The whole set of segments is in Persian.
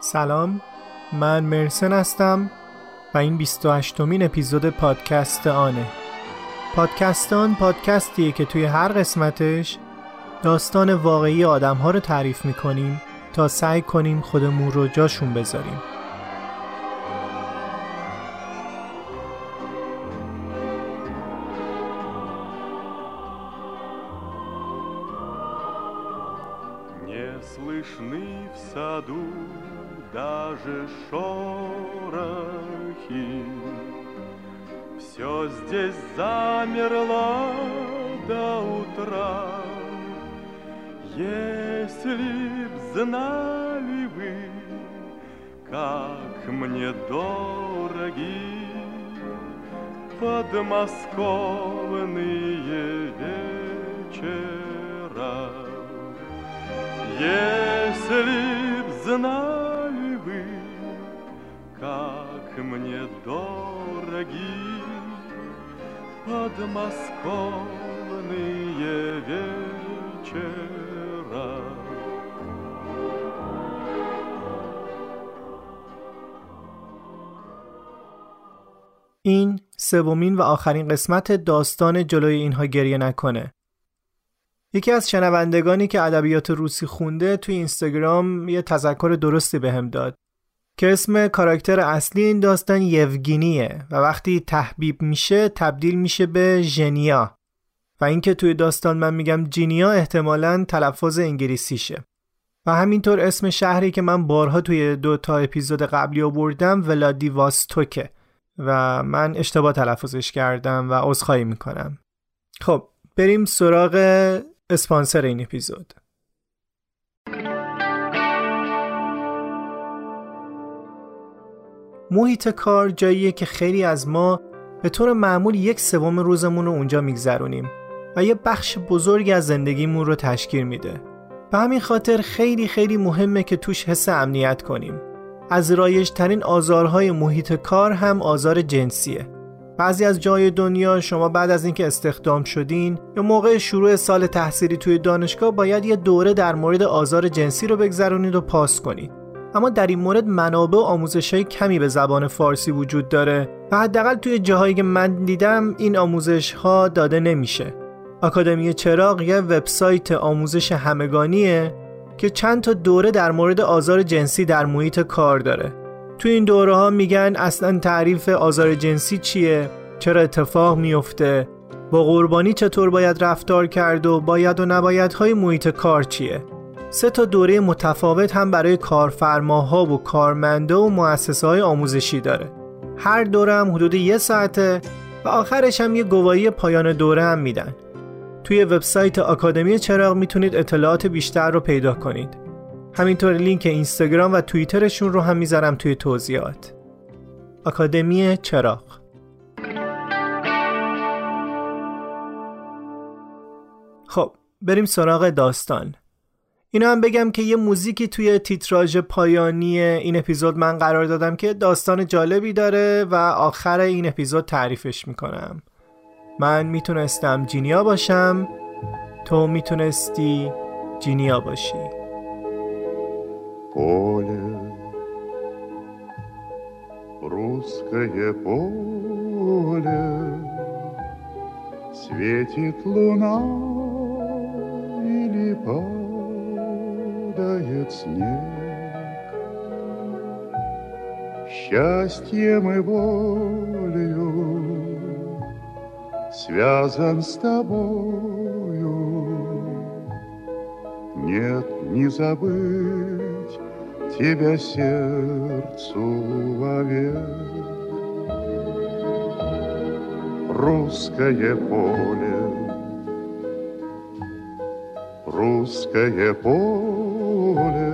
سلام من مرسن هستم و این 28 مین اپیزود پادکست آنه. پادکستان پادکستیه که توی هر قسمتش داستان واقعی آدم ها رو تعریف می‌کنیم تا سعی کنیم خودمون رو جاشون بذاریم. این سومین و آخرین قسمت داستان جلوی اینها گریه نکنه. یکی از شنوندگانی که ادبیات روسی خونده توی اینستاگرام یه تذکر درستی بهم به داد که اسم کاراکتر اصلی این داستان یوگینیه و وقتی تحبیب میشه تبدیل میشه به ژنیا. و اینکه توی داستان من میگم جینیا احتمالا تلفظ انگلیسیشه. و همینطور اسم شهری که من بارها توی دو تا اپیزود قبلی آوردم ولادیواستوکه و من اشتباه تلفظش کردم و عذرخواهی می‌کنم خب بریم سراغ اسپانسر این اپیزود محیط کار جاییه که خیلی از ما به طور معمول یک سوم روزمون رو اونجا میگذرونیم و یه بخش بزرگی از زندگیمون رو تشکیل میده. به همین خاطر خیلی خیلی مهمه که توش حس امنیت کنیم. از رایج ترین آزارهای محیط کار هم آزار جنسیه. بعضی از جای دنیا شما بعد از اینکه استخدام شدین یا موقع شروع سال تحصیلی توی دانشگاه باید یه دوره در مورد آزار جنسی رو بگذرونید و پاس کنید اما در این مورد منابع و آموزش های کمی به زبان فارسی وجود داره و حداقل توی جاهایی که من دیدم این آموزش ها داده نمیشه آکادمی چراغ یه وبسایت آموزش همگانیه که چند تا دوره در مورد آزار جنسی در محیط کار داره. تو این دوره ها میگن اصلا تعریف آزار جنسی چیه؟ چرا اتفاق میفته؟ با قربانی چطور باید رفتار کرد و باید و نباید های محیط کار چیه؟ سه تا دوره متفاوت هم برای کارفرماها و کارمنده و مؤسسه های آموزشی داره. هر دوره هم حدود یه ساعته و آخرش هم یه گواهی پایان دوره هم میدن. توی وبسایت آکادمی چراغ می‌تونید اطلاعات بیشتر رو پیدا کنید. همینطور لینک اینستاگرام و توییترشون رو هم می‌ذارم توی توضیحات. آکادمی چراغ. خب بریم سراغ داستان. اینا هم بگم که یه موزیکی توی تیتراژ پایانی این اپیزود من قرار دادم که داستان جالبی داره و آخر این اپیزود تعریفش می‌کنم. من میتونستم جینیا باشم تو میتونستی جینیا باشی поле, русское поле, светит луна или падает снег. Счастьем и болью связан с тобою, нет, не забыть тебя сердцу вовек. Русское поле, русское поле,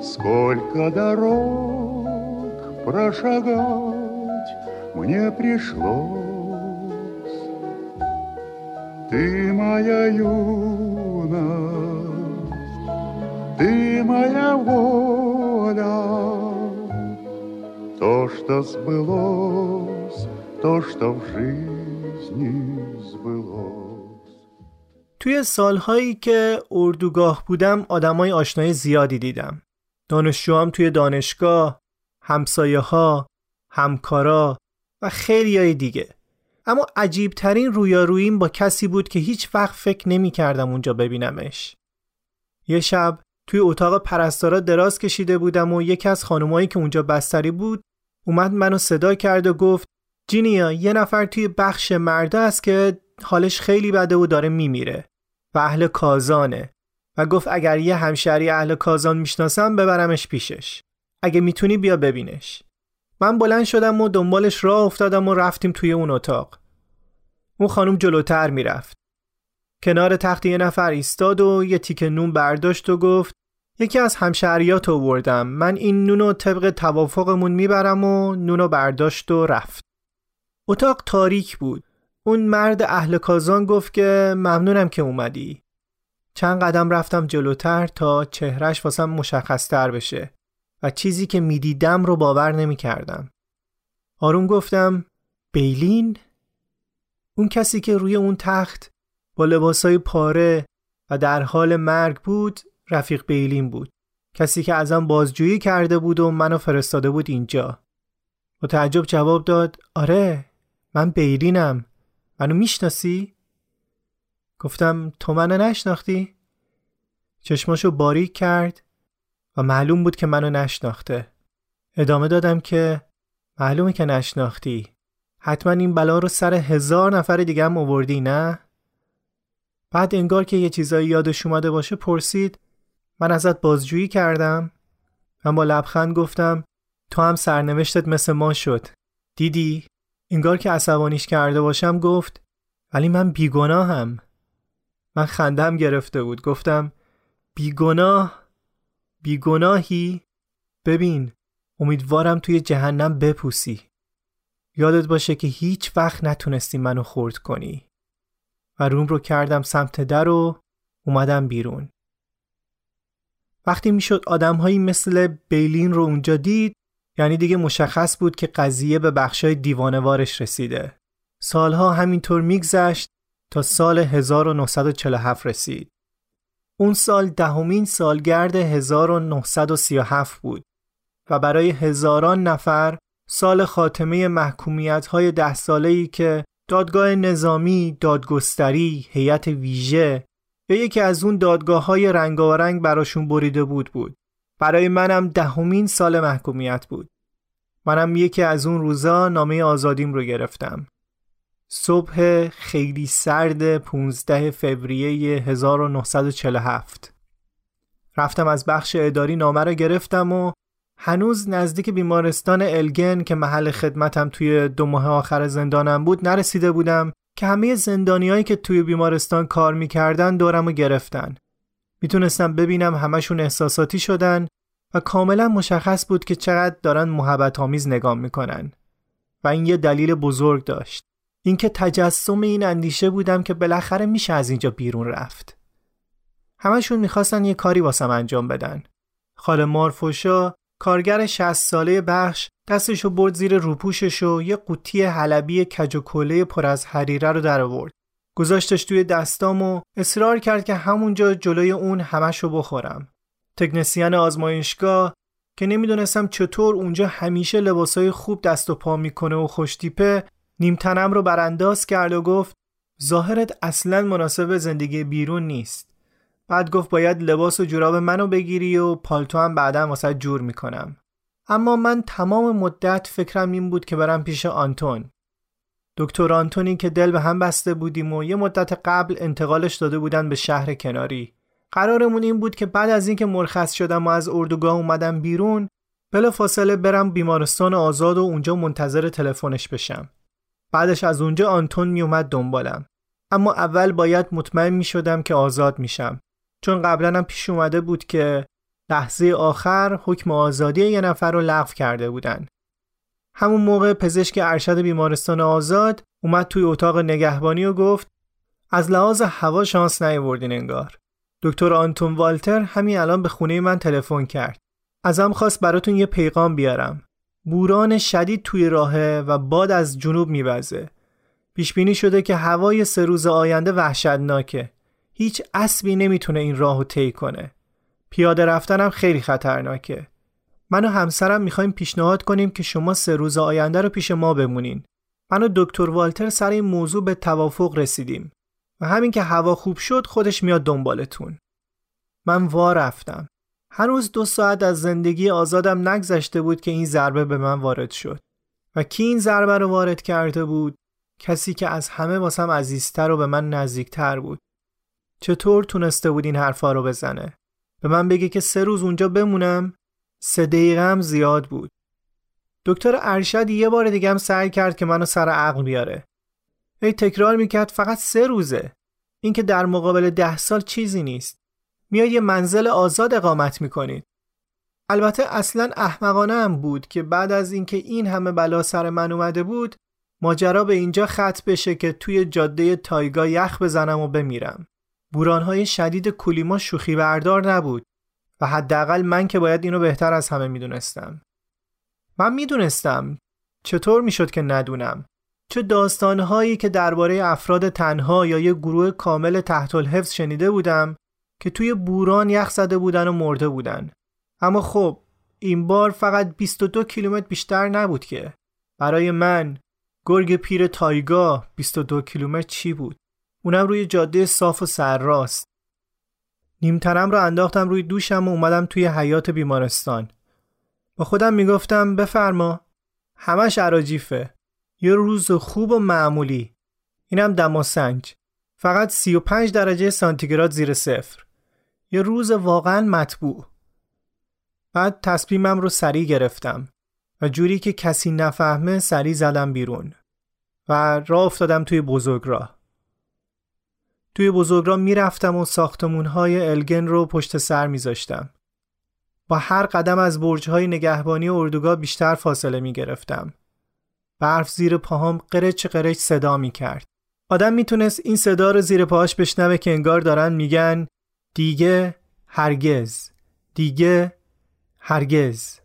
Сколько дорог прошагать мне пришлось. Ты моя юность, ты моя воля, то, что сбылось, то, что в жизни сбылось. توی سالهایی که اردوگاه بودم آدمای آشنای زیادی دیدم. دانشجوام توی دانشگاه همسایه ها همکارا و خیلی های دیگه اما عجیب ترین رویاروییم با کسی بود که هیچ وقت فکر نمی کردم اونجا ببینمش. یه شب توی اتاق پرستارا دراز کشیده بودم و یکی از خانمایی که اونجا بستری بود اومد منو صدا کرد و گفت جینیا یه نفر توی بخش مرده است که حالش خیلی بده و داره میمیره و اهل کازانه. و گفت اگر یه همشهری اهل کازان می‌شناسم ببرمش پیشش. اگه می‌تونی بیا ببینش. من بلند شدم و دنبالش راه افتادم و رفتیم توی اون اتاق. اون خانم جلوتر می‌رفت. کنار تخت یه نفر ایستاد و یه تیکه نون برداشت و گفت یکی از همشهریات آوردم. من این نونو طبق توافقمون می‌برم و نونو برداشت و رفت. اتاق تاریک بود. اون مرد اهل کازان گفت که ممنونم که اومدی. چند قدم رفتم جلوتر تا چهرش واسم مشخصتر بشه. و چیزی که می‌دیدم رو باور نمی‌کردم. آروم گفتم بیلین؟ اون کسی که روی اون تخت با لباسای پاره و در حال مرگ بود رفیق بیلین بود. کسی که ازم بازجویی کرده بود و منو فرستاده بود اینجا. با تعجب جواب داد آره من بیلینم منو می‌شناسی؟ گفتم تو منو نشناختی؟ چشماشو باریک کرد و معلوم بود که منو نشناخته. ادامه دادم که معلومه که نشناختی. حتما این بلا رو سر هزار نفر دیگه هم آوردی نه؟ بعد انگار که یه چیزایی یادش اومده باشه پرسید من ازت بازجویی کردم. و با لبخند گفتم تو هم سرنوشتت مثل ما شد. دیدی؟ انگار که عصبانیش کرده باشم گفت ولی من بیگناهم. من خندم گرفته بود. گفتم بیگناه؟ بیگناهی؟ ببین امیدوارم توی جهنم بپوسی. یادت باشه که هیچ وقت نتونستی منو خورد کنی. و روم رو کردم سمت در و اومدم بیرون. وقتی می‌شد آدمهایی مثل بیلین رو اونجا دید یعنی دیگه مشخص بود که قضیه به بخشای دیوانوارش رسیده. سالها همینطور میگذشت تا سال 1947 رسید. اون سال دهمین سالگرد 1937 بود و برای هزاران نفر سال خاتمه محکومیت های ده ساله ای که دادگاه نظامی، دادگستری، هیئت ویژه یا یکی از اون دادگاه های رنگارنگ براشون بریده بود بود. برای منم دهمین سال محکومیت بود. منم یکی از اون روزا نامه آزادیم رو گرفتم. صبح خیلی سرد 15 فوریه 1947 رفتم از بخش اداری نامه رو گرفتم و هنوز نزدیک بیمارستان الگن که محل خدمتم توی دو ماه آخر زندانم بود نرسیده بودم که همه زندانیایی که توی بیمارستان کار می‌کردن دورم رو گرفتن. می‌تونستم ببینم همشون احساساتی شدن و کاملا مشخص بود که چقدر دارن محبت آمیز نگاه می‌کنن. و این یه دلیل بزرگ داشت. اینکه تجسم این اندیشه بودم که بالاخره میشه از اینجا بیرون رفت. همشون می‌خواستن یه کاری واسم انجام بدن. خاله مارفوشا کارگر 60 ساله بخش دستشو برد زیر روپوشش و یه قوطی حلبی کج و کله پر از حریره رو در آورد. گذاشتش توی دستام و اصرار کرد که همونجا جلوی اون همشو بخورم. تکنسیان آزمایشگاه که نمی‌دونستم چطور اونجا همیشه لباسای خوب دست و پا می‌کنه و خوشتیپه نیمتنم رو برانداز کرد و گفت ظاهرت اصلا مناسب زندگی بیرون نیست. بعد گفت باید لباس و جوراب منو بگیری و پالتو هم بعدا واسه جور می‌کنم. اما من تمام مدت فکرم این بود که برم پیش آنتون. دکتر آنتونی که دل به هم بسته بودیم و یه مدت قبل انتقالش داده بودن به شهر کناری. قرارمون این بود که بعد از اینکه مرخص شدم و از اردوگاه اومدم بیرون بلا فاصله برم بیمارستان آزاد و اونجا منتظر تلفنش بشم. بعدش از اونجا آنتون میومد دنبالم. اما اول باید مطمئن می شدم که آزاد میشم. چون قبلا هم پیش اومده بود که لحظه آخر حکم آزادی یه نفر رو لغو کرده بودن. همون موقع پزشک ارشد بیمارستان آزاد اومد توی اتاق نگهبانی و گفت از لحاظ هوا شانس نیاوردین انگار. دکتر آنتون والتر همین الان به خونه من تلفن کرد. ازم خواست براتون یه پیغام بیارم. بوران شدید توی راهه و باد از جنوب میوزه. پیش بینی شده که هوای سه روز آینده وحشتناکه. هیچ اسبی نمی‌تونه این راهو طی کنه. پیاده رفتنم خیلی خطرناکه. من و همسرم می‌خوایم پیشنهاد کنیم که شما سه روز آینده رو پیش ما بمونین. من و دکتر والتر سر این موضوع به توافق رسیدیم و همین که هوا خوب شد خودش میاد دنبالتون. من وا رفتم. هنوز دو ساعت از زندگی آزادم نگذشته بود که این ضربه به من وارد شد. و کی این ضربه رو وارد کرده بود؟ کسی که از همه واسم عزیزتر و به من نزدیکتر بود. چطور تونسته بود این حرفا رو بزنه؟ به من بگه که سه روز اونجا بمونم؟ سه دقیقه هم زیاد بود. دکتر ارشد یه بار دیگه هم سعی کرد که منو سر عقل بیاره. هی تکرار می‌کرد فقط سه روزه. این که در مقابل ده سال چیزی نیست. میای یه منزل آزاد اقامت می‌کنید. البته اصلا احمقانه هم بود که بعد از اینکه این همه بلا سر من اومده بود ماجرا به اینجا خط بشه که توی جاده تایگا یخ بزنم و بمیرم. بورانهای شدید کولیما شوخی بردار نبود و حداقل من که باید اینو بهتر از همه می‌دونستم. من می‌دونستم چطور می‌شد که ندونم چه داستانهایی که درباره افراد تنها یا یه گروه کامل تحت الحفظ شنیده بودم که توی بوران یخ زده بودن و مرده بودن. اما خب این بار فقط 22 کیلومتر بیشتر نبود که. برای من گرگ پیر تایگا 22 کیلومتر چی بود؟ اونم روی جاده صاف و سرراست. نیمتنم رو انداختم روی دوشم و اومدم توی حیات بیمارستان. با خودم می‌گفتم بفرما. همش عراجیفه. یه روز خوب و معمولی. اینم دماسنج. فقط 35 درجه سانتیگراد زیر صفر. یه روز واقعا مطبوع بعد تصمیمم رو سریع گرفتم و جوری که کسی نفهمه سریع زدم بیرون و راه افتادم توی بزرگراه توی بزرگراه می‌رفتم و ساختمونهای الگن رو پشت سر میذاشتم با هر قدم از برجهای نگهبانی اردوگاه بیشتر فاصله می گرفتم. برف زیر پاهام قرچ قرچ صدا می کرد. آدم می‌تونست این صدا رو زیر پاهاش بشنوه که انگار دارن میگن دیگه هرگز دیگه هرگز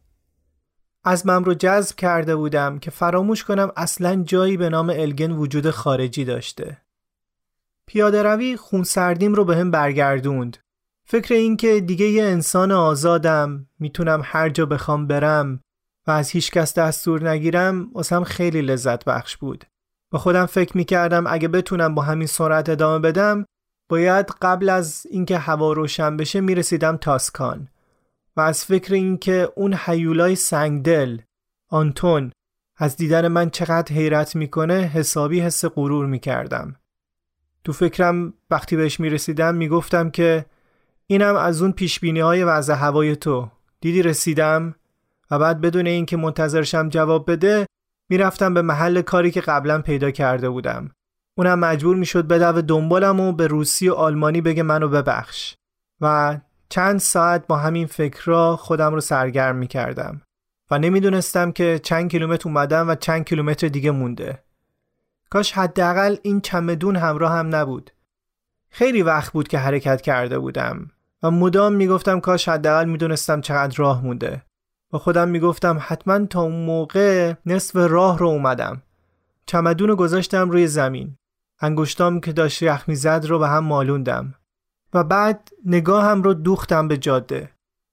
از من رو جذب کرده بودم که فراموش کنم اصلا جایی به نام الگن وجود خارجی داشته. پیاده روی خونسردیم رو به هم برگردوند فکر این که دیگه یه انسان آزادم می‌تونم هر جا بخوام برم و از هیچ کس دستور نگیرم واسم خیلی لذت بخش بود. با خودم فکر می‌کردم اگه بتونم با همین سرعت ادامه بدم باید قبل از اینکه هوا روشن بشه می‌رسیدم تاسکان و از فکر اینکه اون حیولای سنگدل آنتون از دیدن من چقدر حیرت می‌کنه حسابی حس غرور می‌کردم. تو فکرم وقتی بهش می‌رسیدم می‌گفتم که اینم از اون پیشبینی های وضع هوای تو دیدی رسیدم و بعد بدون اینکه منتظرشم جواب بده می‌رفتم به محل کاری که قبلا پیدا کرده بودم اونم مجبور می‌شد بدو دنبالم و به روسی و آلمانی بگه منو ببخش. و چند ساعت با همین فکرها خودم رو سرگرم می‌کردم. و نمی‌دونستم که چند کیلومتر اومدم و چند کیلومتر دیگه مونده. کاش حداقل این چمدون همراه هم نبود. خیلی وقت بود که حرکت کرده بودم. و مدام می‌گفتم کاش حداقل می‌دونستم چقدر راه مونده. و خودم می‌گفتم حتما تا اون موقع نصف راه رو اومدم. چمدون رو گذاشتم روی زمین. انگشتام که داشت یخ می‌زد رو به هم مالوندم و بعد نگاهم رو دوختم به جاده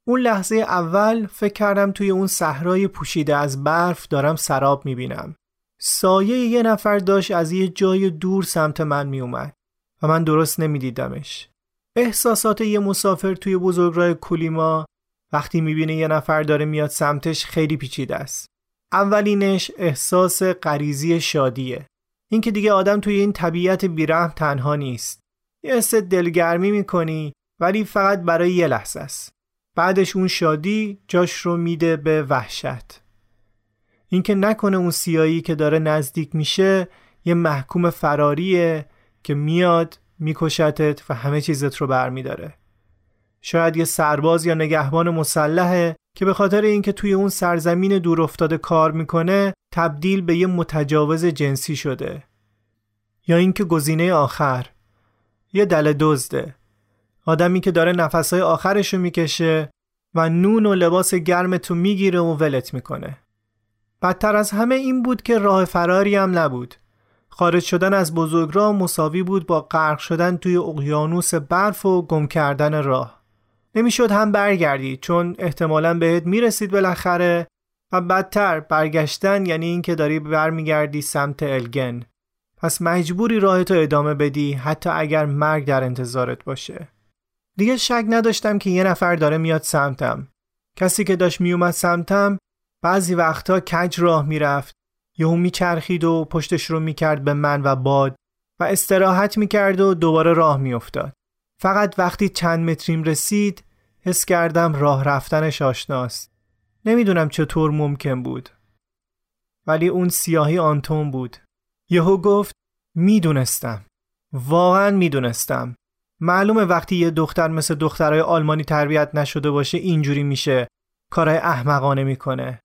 اون لحظه اول فکر کردم توی اون صحرای پوشیده از برف دارم سراب می‌بینم سایه یه نفر داشت از یه جای دور سمت من میومد و من درست نمیدیدمش. احساسات یه مسافر توی بزرگراه کولیما وقتی می‌بینه یه نفر داره میاد سمتش خیلی پیچیده است. اولینش احساس غریزی شادیه. اینکه دیگه آدم توی این طبیعت بیرحم تنها نیست. یه حس دلگرمی می‌کنی ولی فقط برای یه لحظه است. بعدش اون شادی جاش رو میده به وحشت. اینکه نکنه اون سیایی که داره نزدیک میشه یه محکوم فراریه که میاد میکشتت و همه چیزت رو برمیداره شاید یه سرباز یا نگهبان مسلحه که به خاطر اینکه توی اون سرزمین دور افتاده کار می‌کنه تبدیل به یه متجاوز جنسی شده. یا اینکه گزینه آخر یه دل دزده. آدمی که داره نفسهای آخرشو می‌کشه و نون و لباس گرم تو می‌گیره و ولت می‌کنه. بدتر از همه این بود که راه فراری هم نبود. خارج شدن از بزرگراه مساوی بود با غرق شدن توی اقیانوس برف و گم کردن راه. نمی‌شد هم برگردی چون احتمالا بهت می‌رسید بالاخره. و بدتر برگشتن یعنی اینکه داری برمیگردی سمت الگن. پس مجبوری راهتو ادامه بدی حتی اگر مرگ در انتظارت باشه. دیگه شک نداشتم که یه نفر داره میاد سمتم. کسی که داشت میومد سمتم بعضی وقتها کج راه می‌رفت. یهو میچرخید و پشتش رو می‌کرد به من و باد و استراحت می‌کرد و دوباره راه میافتاد. فقط وقتی چند متریم رسید حس کردم راه رفتنش آشناست. نمی‌دونم چطور ممکن بود. ولی اون سیاهی آنتون بود. یهو گفت می‌دونستم. واقعا می‌دونستم. معلومه وقتی یه دختر مثل دخترای آلمانی تربیت نشده باشه اینجوری میشه. کارهای احمقانه می‌کنه.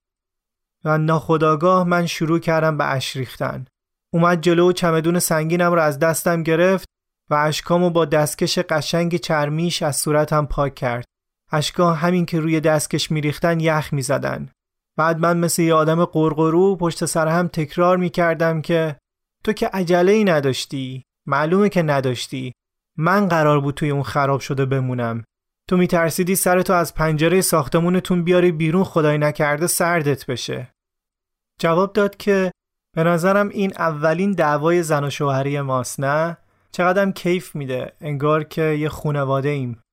و ناخداگاه من شروع کردم به اش ریختن. اومد جلو و چمدون سنگینم رو از دستم گرفت. و اشکامو با دستکش قشنگ چرمیش از صورتم پاک کرد. اشکا همین که روی دستکش میریختن یخ می‌زدن. بعد من مثل یه آدم قرقرو پشت سر هم تکرار می‌کردم که تو که عجله ای نداشتی معلومه که نداشتی. من قرار بود توی اون خراب شده بمونم. تو میترسیدی سرتو از پنجره ساختمونتون بیاری بیرون خدای نکرده سردت بشه. جواب داد که به نظرم این اولین دعوای زن و شوهری ماست نه؟ چقدرم کیف میده انگار که یه خونواده ایم.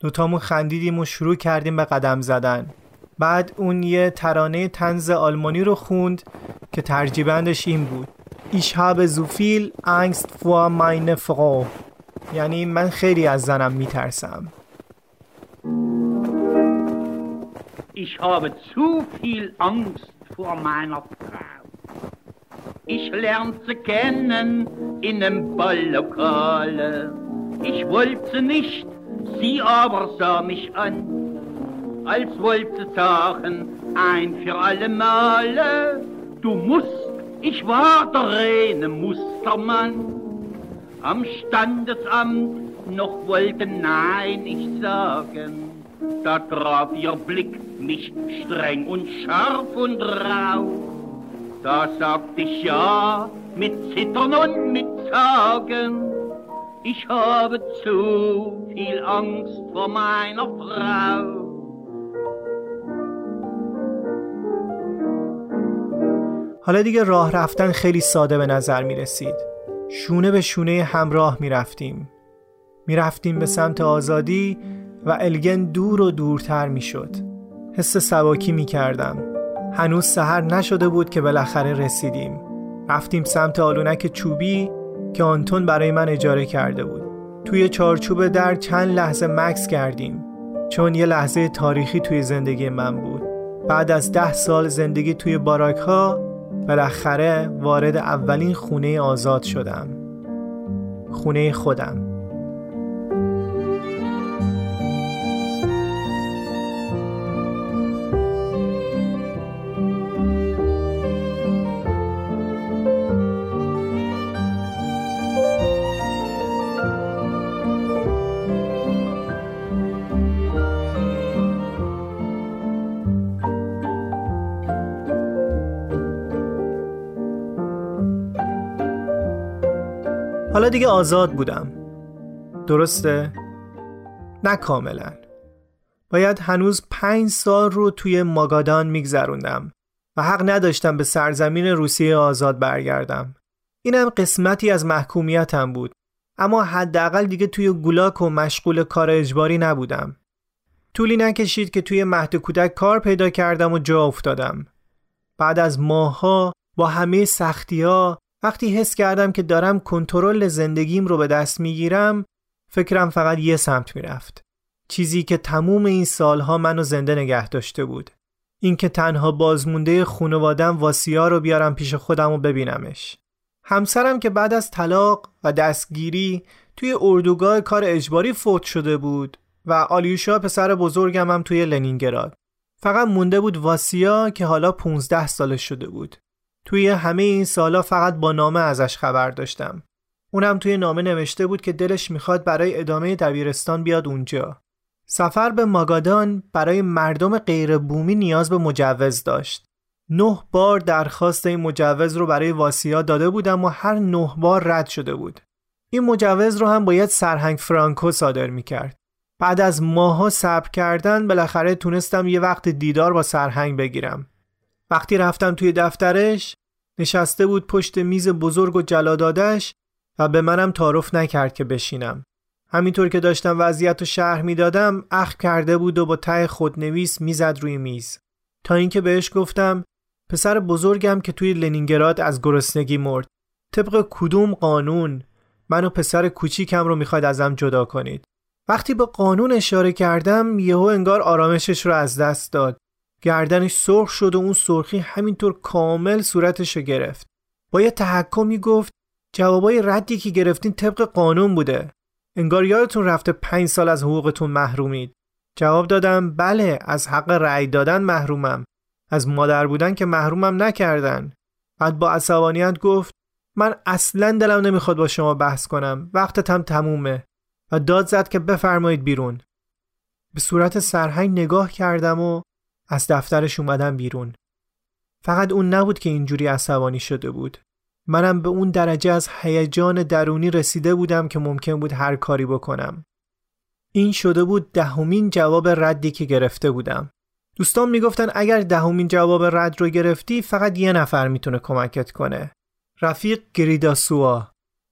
دوتامون خندیدیم و شروع کردیم به قدم زدن. بعد اون یه ترانه تنز آلمانی رو خوند که ترجیبندش این بود. Ich habe so viel Angst vor meine یعنی من خیلی از زنم میترسم. Ich habe zu viel Angst vor meiner Frau. Ich lernte kennen. In einem Balllokale. Ich wollte nicht, sie aber sah mich an, als wollte sagen, ein für alle Male, du musst, ich war der reine Mustermann. Am Standesamt noch wollte Nein ich sagen. Da traf ihr Blick mich streng und scharf und rau. Da sagt ich ja, mit Zittern und mit Zagen. Ich habe zu viel Angst vor meiner Frau. حالا دیگه راه رفتن خیلی ساده به نظر می رسید. شونه به شونه همراه می رفتیم. می رفتیم به سمت آزادی و الگن دور و دورتر می شد. حس سواکی می کردم. هنوز سهر نشده بود که بالاخره رسیدیم. رفتیم سمت آلونک چوبی که آنتون برای من اجاره کرده بود. توی چارچوب در چند لحظه مکس کردیم چون یه لحظه تاریخی توی زندگی من بود. بعد از ده سال زندگی توی باراک ها بالاخره وارد اولین خونه آزاد شدم. خونه خودم. دیگه آزاد بودم. درسته؟ نه کاملا. باید هنوز پنج سال رو توی ماگادان میگذروندم و حق نداشتم به سرزمین روسیه آزاد برگردم. اینم قسمتی از محکومیتم بود اما حداقل دیگه توی گولاک و مشغول کار اجباری نبودم. طولی نکشید که توی مهد کودک کار پیدا کردم و جا افتادم. بعد از ماها با همه سختی ها وقتی حس کردم که دارم کنترل زندگیم رو به دست می‌گیرم فکرم فقط یه سمت می‌رفت. چیزی که تموم این سالها منو زنده نگه داشته بود. اینکه تنها بازمونده خانوادم واسیا رو بیارم پیش خودم و ببینمش. همسرم که بعد از طلاق و دستگیری توی اردوگاه کار اجباری فوت شده بود و آلیوشا پسر بزرگم هم توی لنینگراد. فقط مونده بود واسیا که حالا 15 سالش شده بود. توی همه این سالا فقط با نامه ازش خبر داشتم. اونم توی نامه نوشته بود که دلش می‌خواد برای ادامه دبیرستان بیاد اونجا. سفر به ماگادان برای مردم غیر بومی نیاز به مجوز داشت. نه بار درخواست این مجوز رو برای واسیا داده بودم و هر نه بار رد شده بود. این مجوز رو هم باید سرهنگ فرانکو صادر می‌کرد. بعد از ماها صبر کردن بالاخره تونستم یه وقت دیدار با سرهنگ بگیرم. وقتی رفتم توی دفترش نشسته بود پشت میز بزرگ و جلادادش و به منم تعارف نکرد که بشینم. همینطور که داشتم وضعیت و شهر می‌دادم اخ کرده بود و با ته خودنویس می‌زد روی میز. تا اینکه بهش گفتم پسر بزرگم که توی لنینگراد از گرسنگی مرد. طبق کدوم قانون من و پسر کوچیکم رو می‌خواید ازم جدا کنید؟ وقتی به قانون اشاره کردم یهو انگار آرامشش رو از دست داد. گردنش سرخ شد و اون سرخی همینطور کامل صورتش رو گرفت. با یه تحکمی گفت جوابای ردی که گرفتین طبق قانون بوده. انگار یادتون رفته پنج سال از حقوقتون محرومید. جواب دادم بله از حق رأی دادن محرومم. از مادر بودن که محرومم نکردن. بعد با عصبانیت گفت من اصلا دلم نمی‌خواد با شما بحث کنم. وقتتم تمومه. و داد زد که بفرمایید بیرون. به صورت سرهنگ نگاه کردم و از دفترش اومدم بیرون. فقط اون نبود که اینجوری عصبانی شده بود. منم به اون درجه از هیجان درونی رسیده بودم که ممکن بود هر کاری بکنم. این شده بود دهمین جواب ردی که گرفته بودم. دوستان می‌گفتن اگر دهمین جواب رد رو گرفتی فقط یه نفر می‌تونه کمکت کنه. رفیق گریداسوا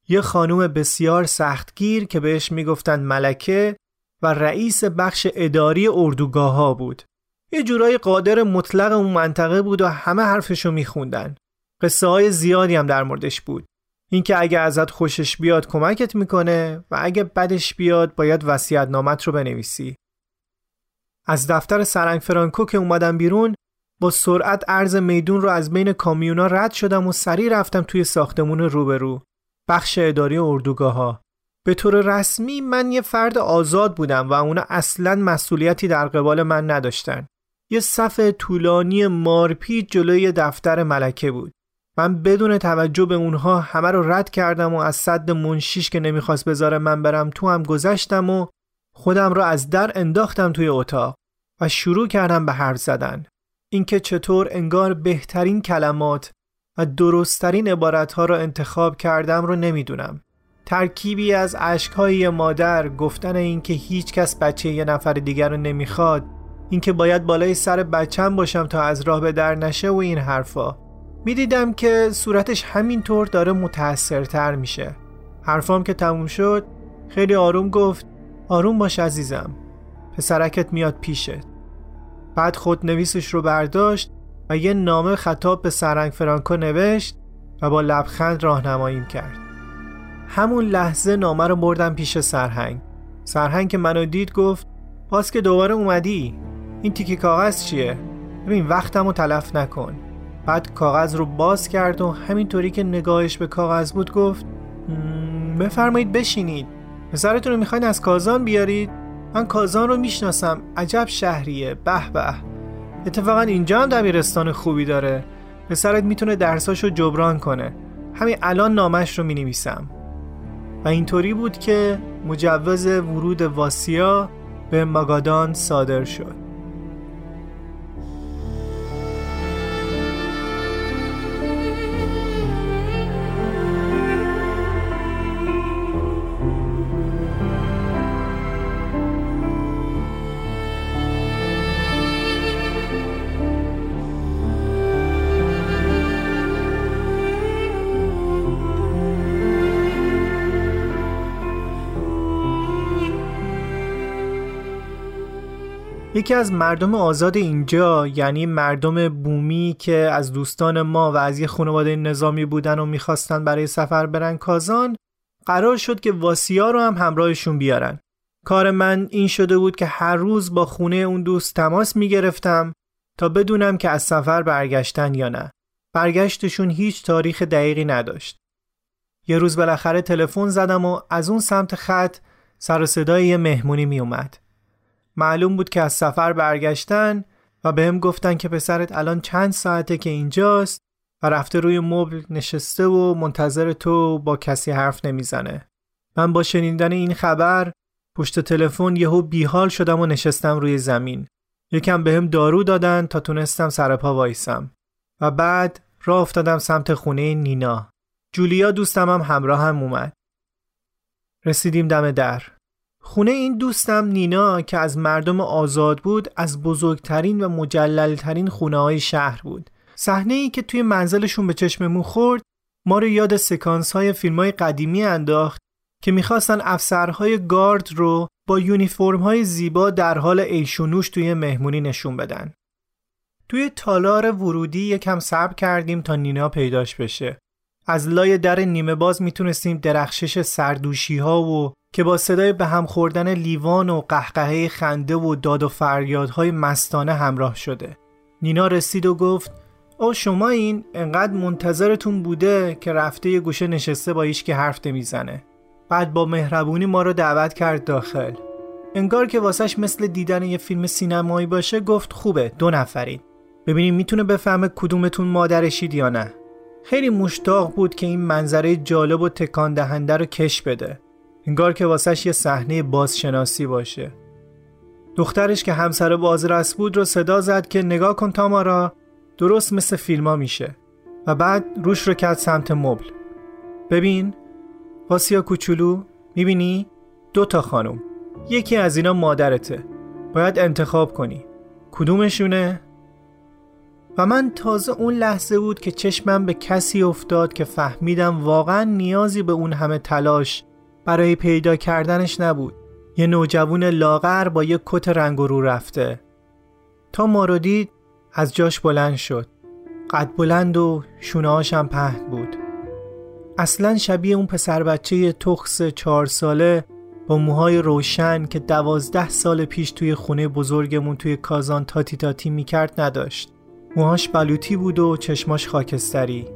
یه خانوم بسیار سختگیر که بهش می‌گفتن ملکه و رئیس بخش اداری اردوگاه ها بود. یه جورایی قادر مطلق اون منطقه بود و همه حرفشو میخوندن. قصه های زیادی هم در موردش بود. اینکه اگه ازت خوشش بیاد کمکت می‌کنه و اگه بدش بیاد باید وصیت نامت رو بنویسی. از دفتر سرنگ فرانکو که اومدم بیرون با سرعت عرض میدون رو از بین کامیونا رد شدم و سریع رفتم توی ساختمون روبرو. بخش اداری اردوگاه ها به طور رسمی من یه فرد آزاد بودم و اونا اصلا مسئولیتی در قبال من نداشتن. یه صف طولانی مارپیت جلوی دفتر ملکه بود. من بدون توجه به اونها همه رو رد کردم و از صد منشیش که نمی‌خواست بذاره من برم تو هم گذشتم و خودم رو از در انداختم توی اتاق و شروع کردم به حرف زدن. اینکه چطور انگار بهترین کلمات و درستترین عبارتها رو انتخاب کردم رو نمی‌دونم. ترکیبی از عشقهای مادر گفتن اینکه هیچ کس بچه یه نفر دیگر رو نمی‌خواد اینکه باید بالای سر بچم باشم تا از راه به در نشه و این حرفا. می‌دیدم که صورتش همینطور داره متاثرتر میشه. حرفام که تموم شد خیلی آروم گفت آروم باش عزیزم پسرکت میاد پیشت بعد خود نویسش رو برداشت و یه نامه خطاب به سرنگ فرانکو نوشت و با لبخند راهنماییم کرد. همون لحظه نامه رو بردم پیش سرهنگ. سرهنگ که منو دید گفت باز که دوباره اومدی؟ این تیکی کاغذ چیه؟ ببین وقتم رو تلف نکن. بعد کاغذ رو باز کرد و همینطوری که نگاهش به کاغذ بود گفت بفرمایید بشینید. پسرتون رو می‌خواین از کازان بیارید؟ من کازان رو می‌شناسم. عجب شهریه. به به. اتفاقا اینجا هم دبیرستان خوبی داره. پسرت می‌تونه درساشو جبران کنه. همین الان نامش رو می‌نویسم. و اینطوری بود که مجوز ورود واسیا به ماگادان صادر شد. یکی از مردم آزاد اینجا یعنی مردم بومی که از دوستان ما و از یه خانواده نظامی بودن و می‌خواستن برای سفر برن کازان قرار شد که واسیا رو هم همراهشون بیارن. کار من این شده بود که هر روز با خونه اون دوست تماس می‌گرفتم تا بدونم که از سفر برگشتن یا نه. برگشتشون هیچ تاریخ دقیقی نداشت. یه روز بالاخره تلفن زدم و از اون سمت خط سر صدای یه مهمونی میومد معلوم بود که از سفر برگشتن و به هم گفتن که پسرت الان چند ساعته که اینجاست و رفته روی مبل نشسته و منتظر تو با کسی حرف نمی‌زنه. من با شنیدن این خبر پشت تلفن یهو بیحال شدم و نشستم روی زمین. یکم بهم به دارو دادن تا تونستم سر پا وایسم و بعد راه افتادم سمت خونه نینا. جولیا دوستم هم همراه هم اومد. رسیدیم دم در. خونه این دوستم نینا که از مردم آزاد بود از بزرگترین و مجللترین خونه های شهر بود صحنه ای که توی منزلشون به چشممون خورد ما رو یاد سکانس های فیلم های قدیمی انداخت که می‌خواستن افسرهای گارد رو با یونیفرم های زیبا در حال ایشونوش توی مهمونی نشون بدن. توی تالار ورودی یکم صبر کردیم تا نینا پیداش بشه. از لای در نیمه باز می‌تونستیم درخشش سردوشی ها و که با صدای به هم خوردن لیوان و قهقهه خنده و داد و فریادهای مستانه همراه شده. نینا رسید و گفت او شما این انقدر منتظرتون بوده که رفته یه گوشه نشسته با ایش که حرف نمی‌زنه. بعد با مهربونی ما رو دعوت کرد داخل. انگار که واسش مثل دیدن یه فیلم سینمایی باشه گفت خوبه دو نفرید. ببینیم می‌تونه بفهمه کدومتون مادرشید یا نه. خیلی مشتاق بود که این منظره جالب و تکان دهنده رو کش بده. انگار که واسش یه صحنه بازشناسی باشه. دخترش که همسر بازرس بود رو صدا زد که نگاه کن تامارا درست مثل فیلما میشه. و بعد روش رو کرد سمت مبل. ببین واسیا کوچولو می‌بینی؟ دو تا خانم. یکی از اینا مادرته. باید انتخاب کنی. کدومشونه؟ و من تازه اون لحظه بود که چشمم به کسی افتاد که فهمیدم واقعا نیازی به اون همه تلاش برای پیدا کردنش نبود. یه نوجوون لاغر با یه کت رنگ رو رفته. تا ما رو دید از جاش بلند شد. قد بلند و شونه هم پهن بود. اصلا شبیه اون پسر بچه تخص چهار ساله با موهای روشن که دوازده سال پیش توی خونه بزرگمون توی کازان تاتی تاتی می‌کرد نداشت. موهاش بلوطی بود و چشماش خاکستری.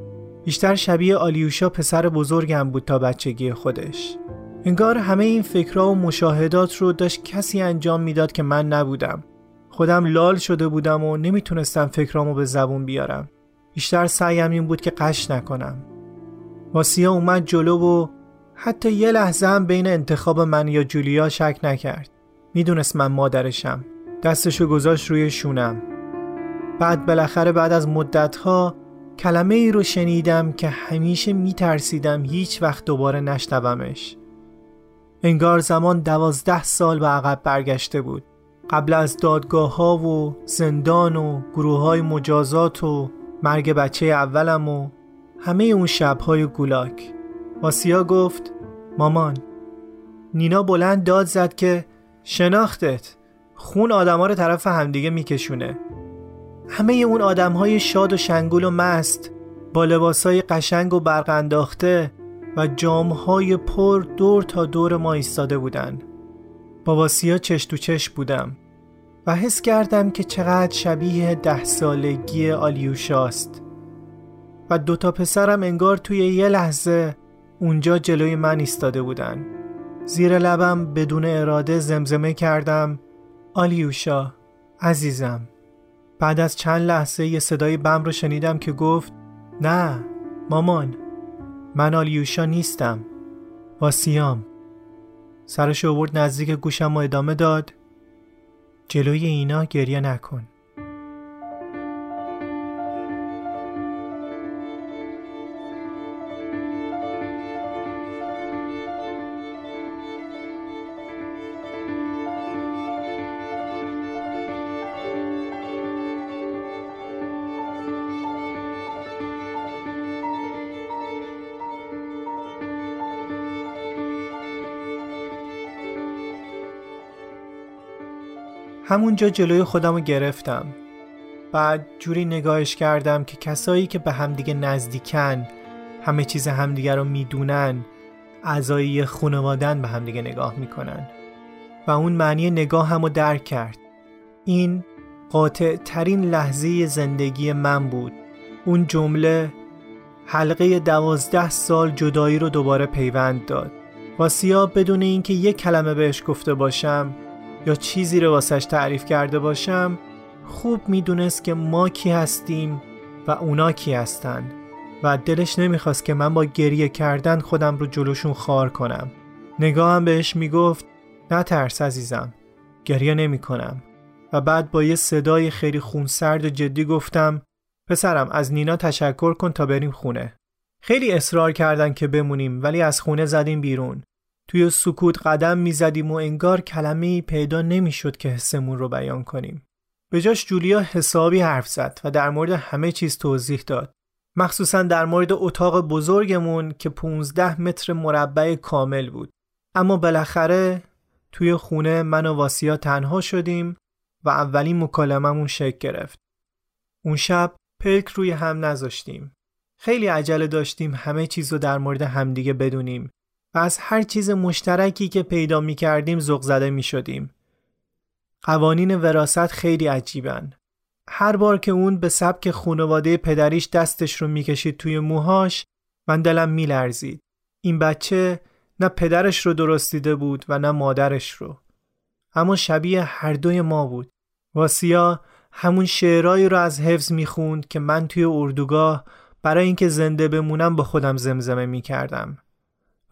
بیشتر شبیه آلیوشا پسر بزرگم بود تا بچگی خودش. انگار همه این فکرها و مشاهدات رو داشت کسی انجام می‌داد که من نبودم. خودم لال شده بودم و نمی‌تونستم فکرامو به زبون بیارم. بیشتر سعیم این بود که قش نکنم. واسیا اومد جلو و حتی یه لحظه هم بین انتخاب من یا جولیا شک نکرد. می‌دونست من مادرشم. دستشو گذاشت روی شونم. بعد بالاخره بعد از مدتها کلمه ای رو شنیدم که همیشه میترسیدم هیچ وقت دوباره نشنومش. انگار زمان دوازده سال به عقب برگشته بود. قبل از دادگاه ها و زندان و گروه های مجازات و مرگ بچه اولم و همه اون شبهای گولاک. واسیا گفت مامان نینا بلند داد زد که شناختت خون آدما رو طرف همدیگه میکشونه. همه اون آدم های شاد و شنگول و مست با لباس های قشنگ و برق انداخته و جام های پر دور تا دور ما ایستاده بودن با واسیا چش تو چش بودم و حس کردم که چقدر شبیه ده سالگی آلیوشاست و دوتا پسرم انگار توی یه لحظه اونجا جلوی من ایستاده بودن. زیر لبم بدون اراده زمزمه کردم آلیوشا عزیزم. بعد از چند لحظه یه صدای بم رو شنیدم که گفت نه مامان. من آلیوشا نیستم. واسیام. سرش آورد نزدیک گوشم و ادامه داد. جلوی اینا گریه نکن. همونجا جلوی خودم رو گرفتم. بعد جوری نگاهش کردم که کسایی که به همدیگه نزدیکن همه چیز همدیگه رو می‌دونن اعضای خانوادن به همدیگه نگاه می‌کنن. و اون معنی نگاه هم رو درک کرد. این قاطع ترین لحظه زندگی من بود. اون جمله حلقه دوازده سال جدایی رو دوباره پیوند داد. واسیا بدون اینکه یک کلمه بهش گفته باشم یا چیزی رو واسش تعریف کرده باشم خوب می‌دونست که ما کی هستیم و اونا کی هستن و دلش نمی‌خواست که من با گریه کردن خودم رو جلوشون خار کنم. نگاهم بهش می‌گفت نترس عزیزم گریه نمی کنم و بعد با یه صدای خیلی خونسرد و جدی گفتم پسرم از نینا تشکر کن تا بریم خونه. خیلی اصرار کردن که بمونیم ولی از خونه زدیم بیرون. توی سکوت قدم می‌زدیم و انگار کلمه پیدا نمی‌شد که حسمون رو بیان کنیم. به جاش جولیا حسابی حرف زد و در مورد همه چیز توضیح داد. مخصوصا در مورد اتاق بزرگمون که 15 متر مربع کامل بود. اما بالاخره توی خونه من و واسیا تنها شدیم و اولین مکالممون شکل گرفت. اون شب پلک روی هم نذاشتیم. خیلی عجله داشتیم همه چیز رو در مورد همدیگه بدونیم و از هر چیز مشترکی که پیدا می کردیم زغ زده می شدیم. قوانین وراست خیلی عجیبن. هر بار که اون به سبک خانواده پدریش دستش رو می‌کشید توی موهاش من دلم میلرزید. این بچه نه پدرش رو درست دیده بود و نه مادرش رو. اما شبیه هر دوی ما بود. واسیا همون شعرهایی رو از حفظ می‌خوند که من توی اردوگاه برای اینکه زنده بمونم با خودم زمزمه می‌کردم.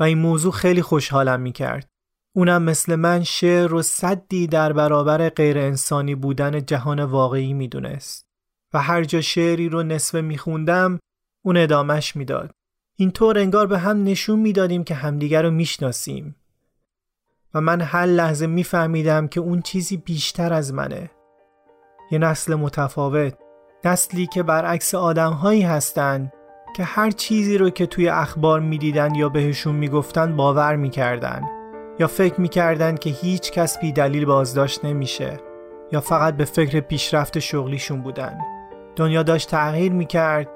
و این موضوع خیلی خوشحالم می‌کرد. اونم مثل من شعر رو صدی در برابر غیر انسانی بودن جهان واقعی می‌دونست و هر جا شعری رو نصفه میخوندم اون ادامش می‌داد. اینطور انگار به هم نشون می‌دادیم که همدیگر رو می‌شناسیم و من هر لحظه میفهمیدم که اون چیزی بیشتر از منه. یه نسل متفاوت نسلی که برعکس آدمهایی هستند که هر چیزی رو که توی اخبار می‌دیدن یا بهشون می‌گفتن باور می‌کردن. یا فکر می‌کردن که هیچ کس بی دلیل بازداشت نمیشه. یا فقط به فکر پیشرفت شغلیشون بودن. دنیا داشت تغییر می‌کرد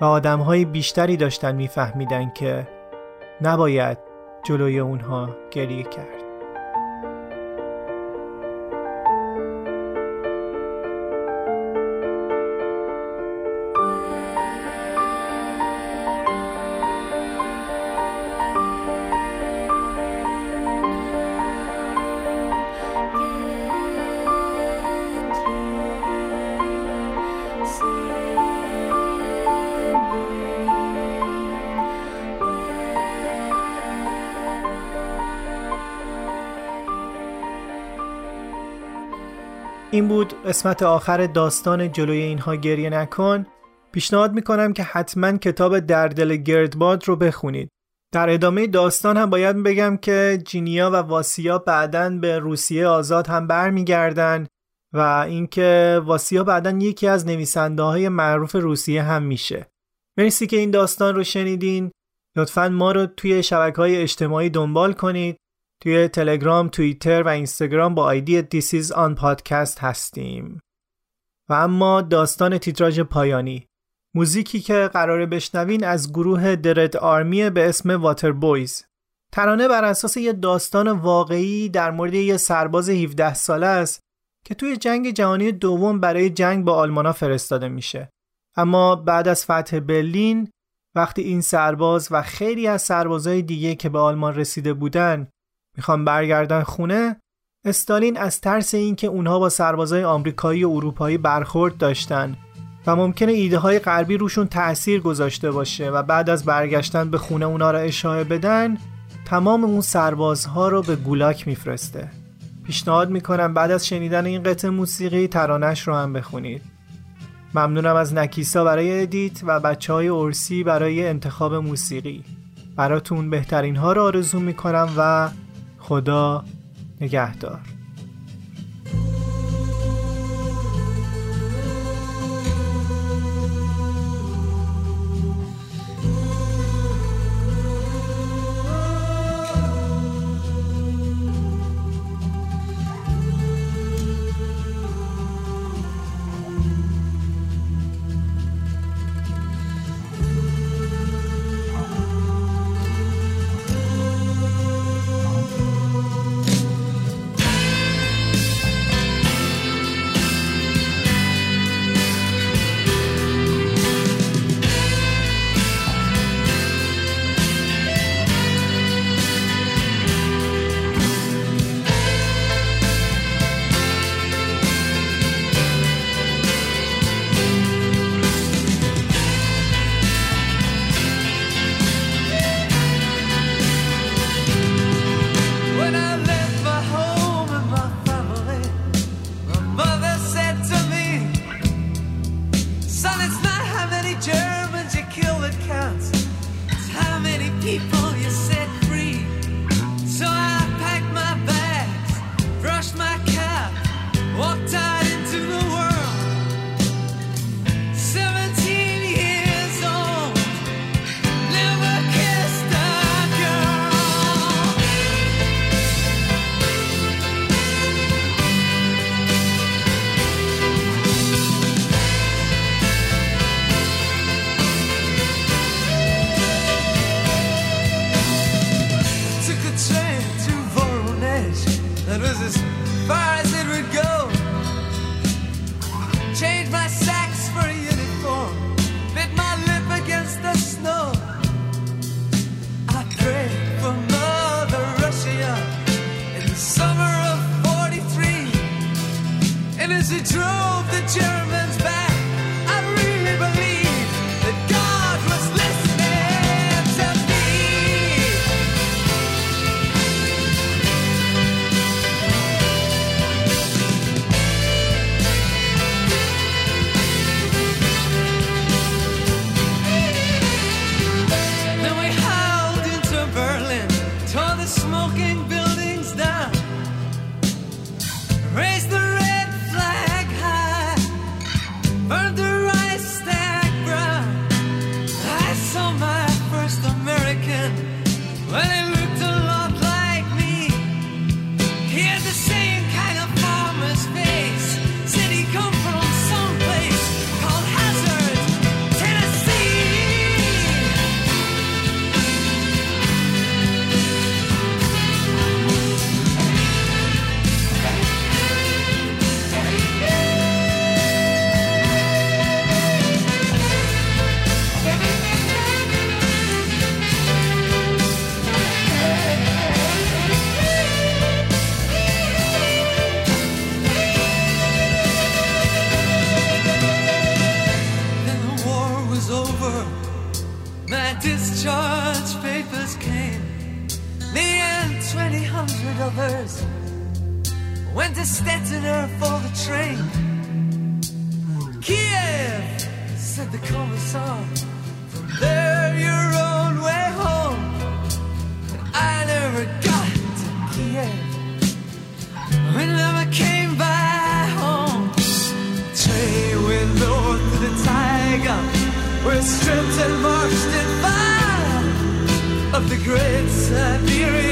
و آدمهای بیشتری داشتن میفهمیدن که نباید جلوی اونها گریه کرد. قسمت آخر داستان جلوی اینها گریه نکن پیشنهاد می‌کنم که حتما کتاب دردل گردباد رو بخونید. در ادامه داستان هم باید بگم که جینیا و واسیا بعدا به روسیه آزاد هم برمیگردن و اینکه واسیا بعدا یکی از نویسنده های معروف روسیه هم میشه. مرسی که این داستان رو شنیدین. لطفا ما رو توی شبکه های اجتماعی دنبال کنید. توی تلگرام، توییتر و اینستاگرام با آیدی دیسیز آن پادکست هستیم. و اما داستان تیتراژ پایانی. موزیکی که قراره بشنوین از گروه درد آرمی به اسم واتر بویز ترانه بر اساس یه داستان واقعی در مورد یه سرباز 17 ساله است که توی جنگ جهانی دوم برای جنگ با آلمانا فرستاده میشه. اما بعد از فتح برلین وقتی این سرباز و خیلی از سربازهای دیگه که به آلمان رسیده بودن می‌خوان برگردن خونه استالین از ترس اینکه اونها با سربازای آمریکایی و اروپایی برخورد داشتن و ممکنه ایده های غربی روشون تأثیر گذاشته باشه و بعد از برگشتن به خونه اونا را اشاره بدن تمام اون سربازها رو به گولاک میفرسته. پیشنهاد می‌کنم بعد از شنیدن این قطع موسیقی ترانش رو هم بخونید. ممنونم از نکیسا برای ادیت و بچه های ارسی برای انتخاب موسیقی. براتون بهترین ها رو آرزو می‌کنم و خدا نگهدار. now. Raise the lovers went to Stettina for the train. Kiev, said the commissar, from there your own way home. But I never got to Kiev. We never came back home, train went north to the tiger. We're stripped and marched in fire of the great Siberian.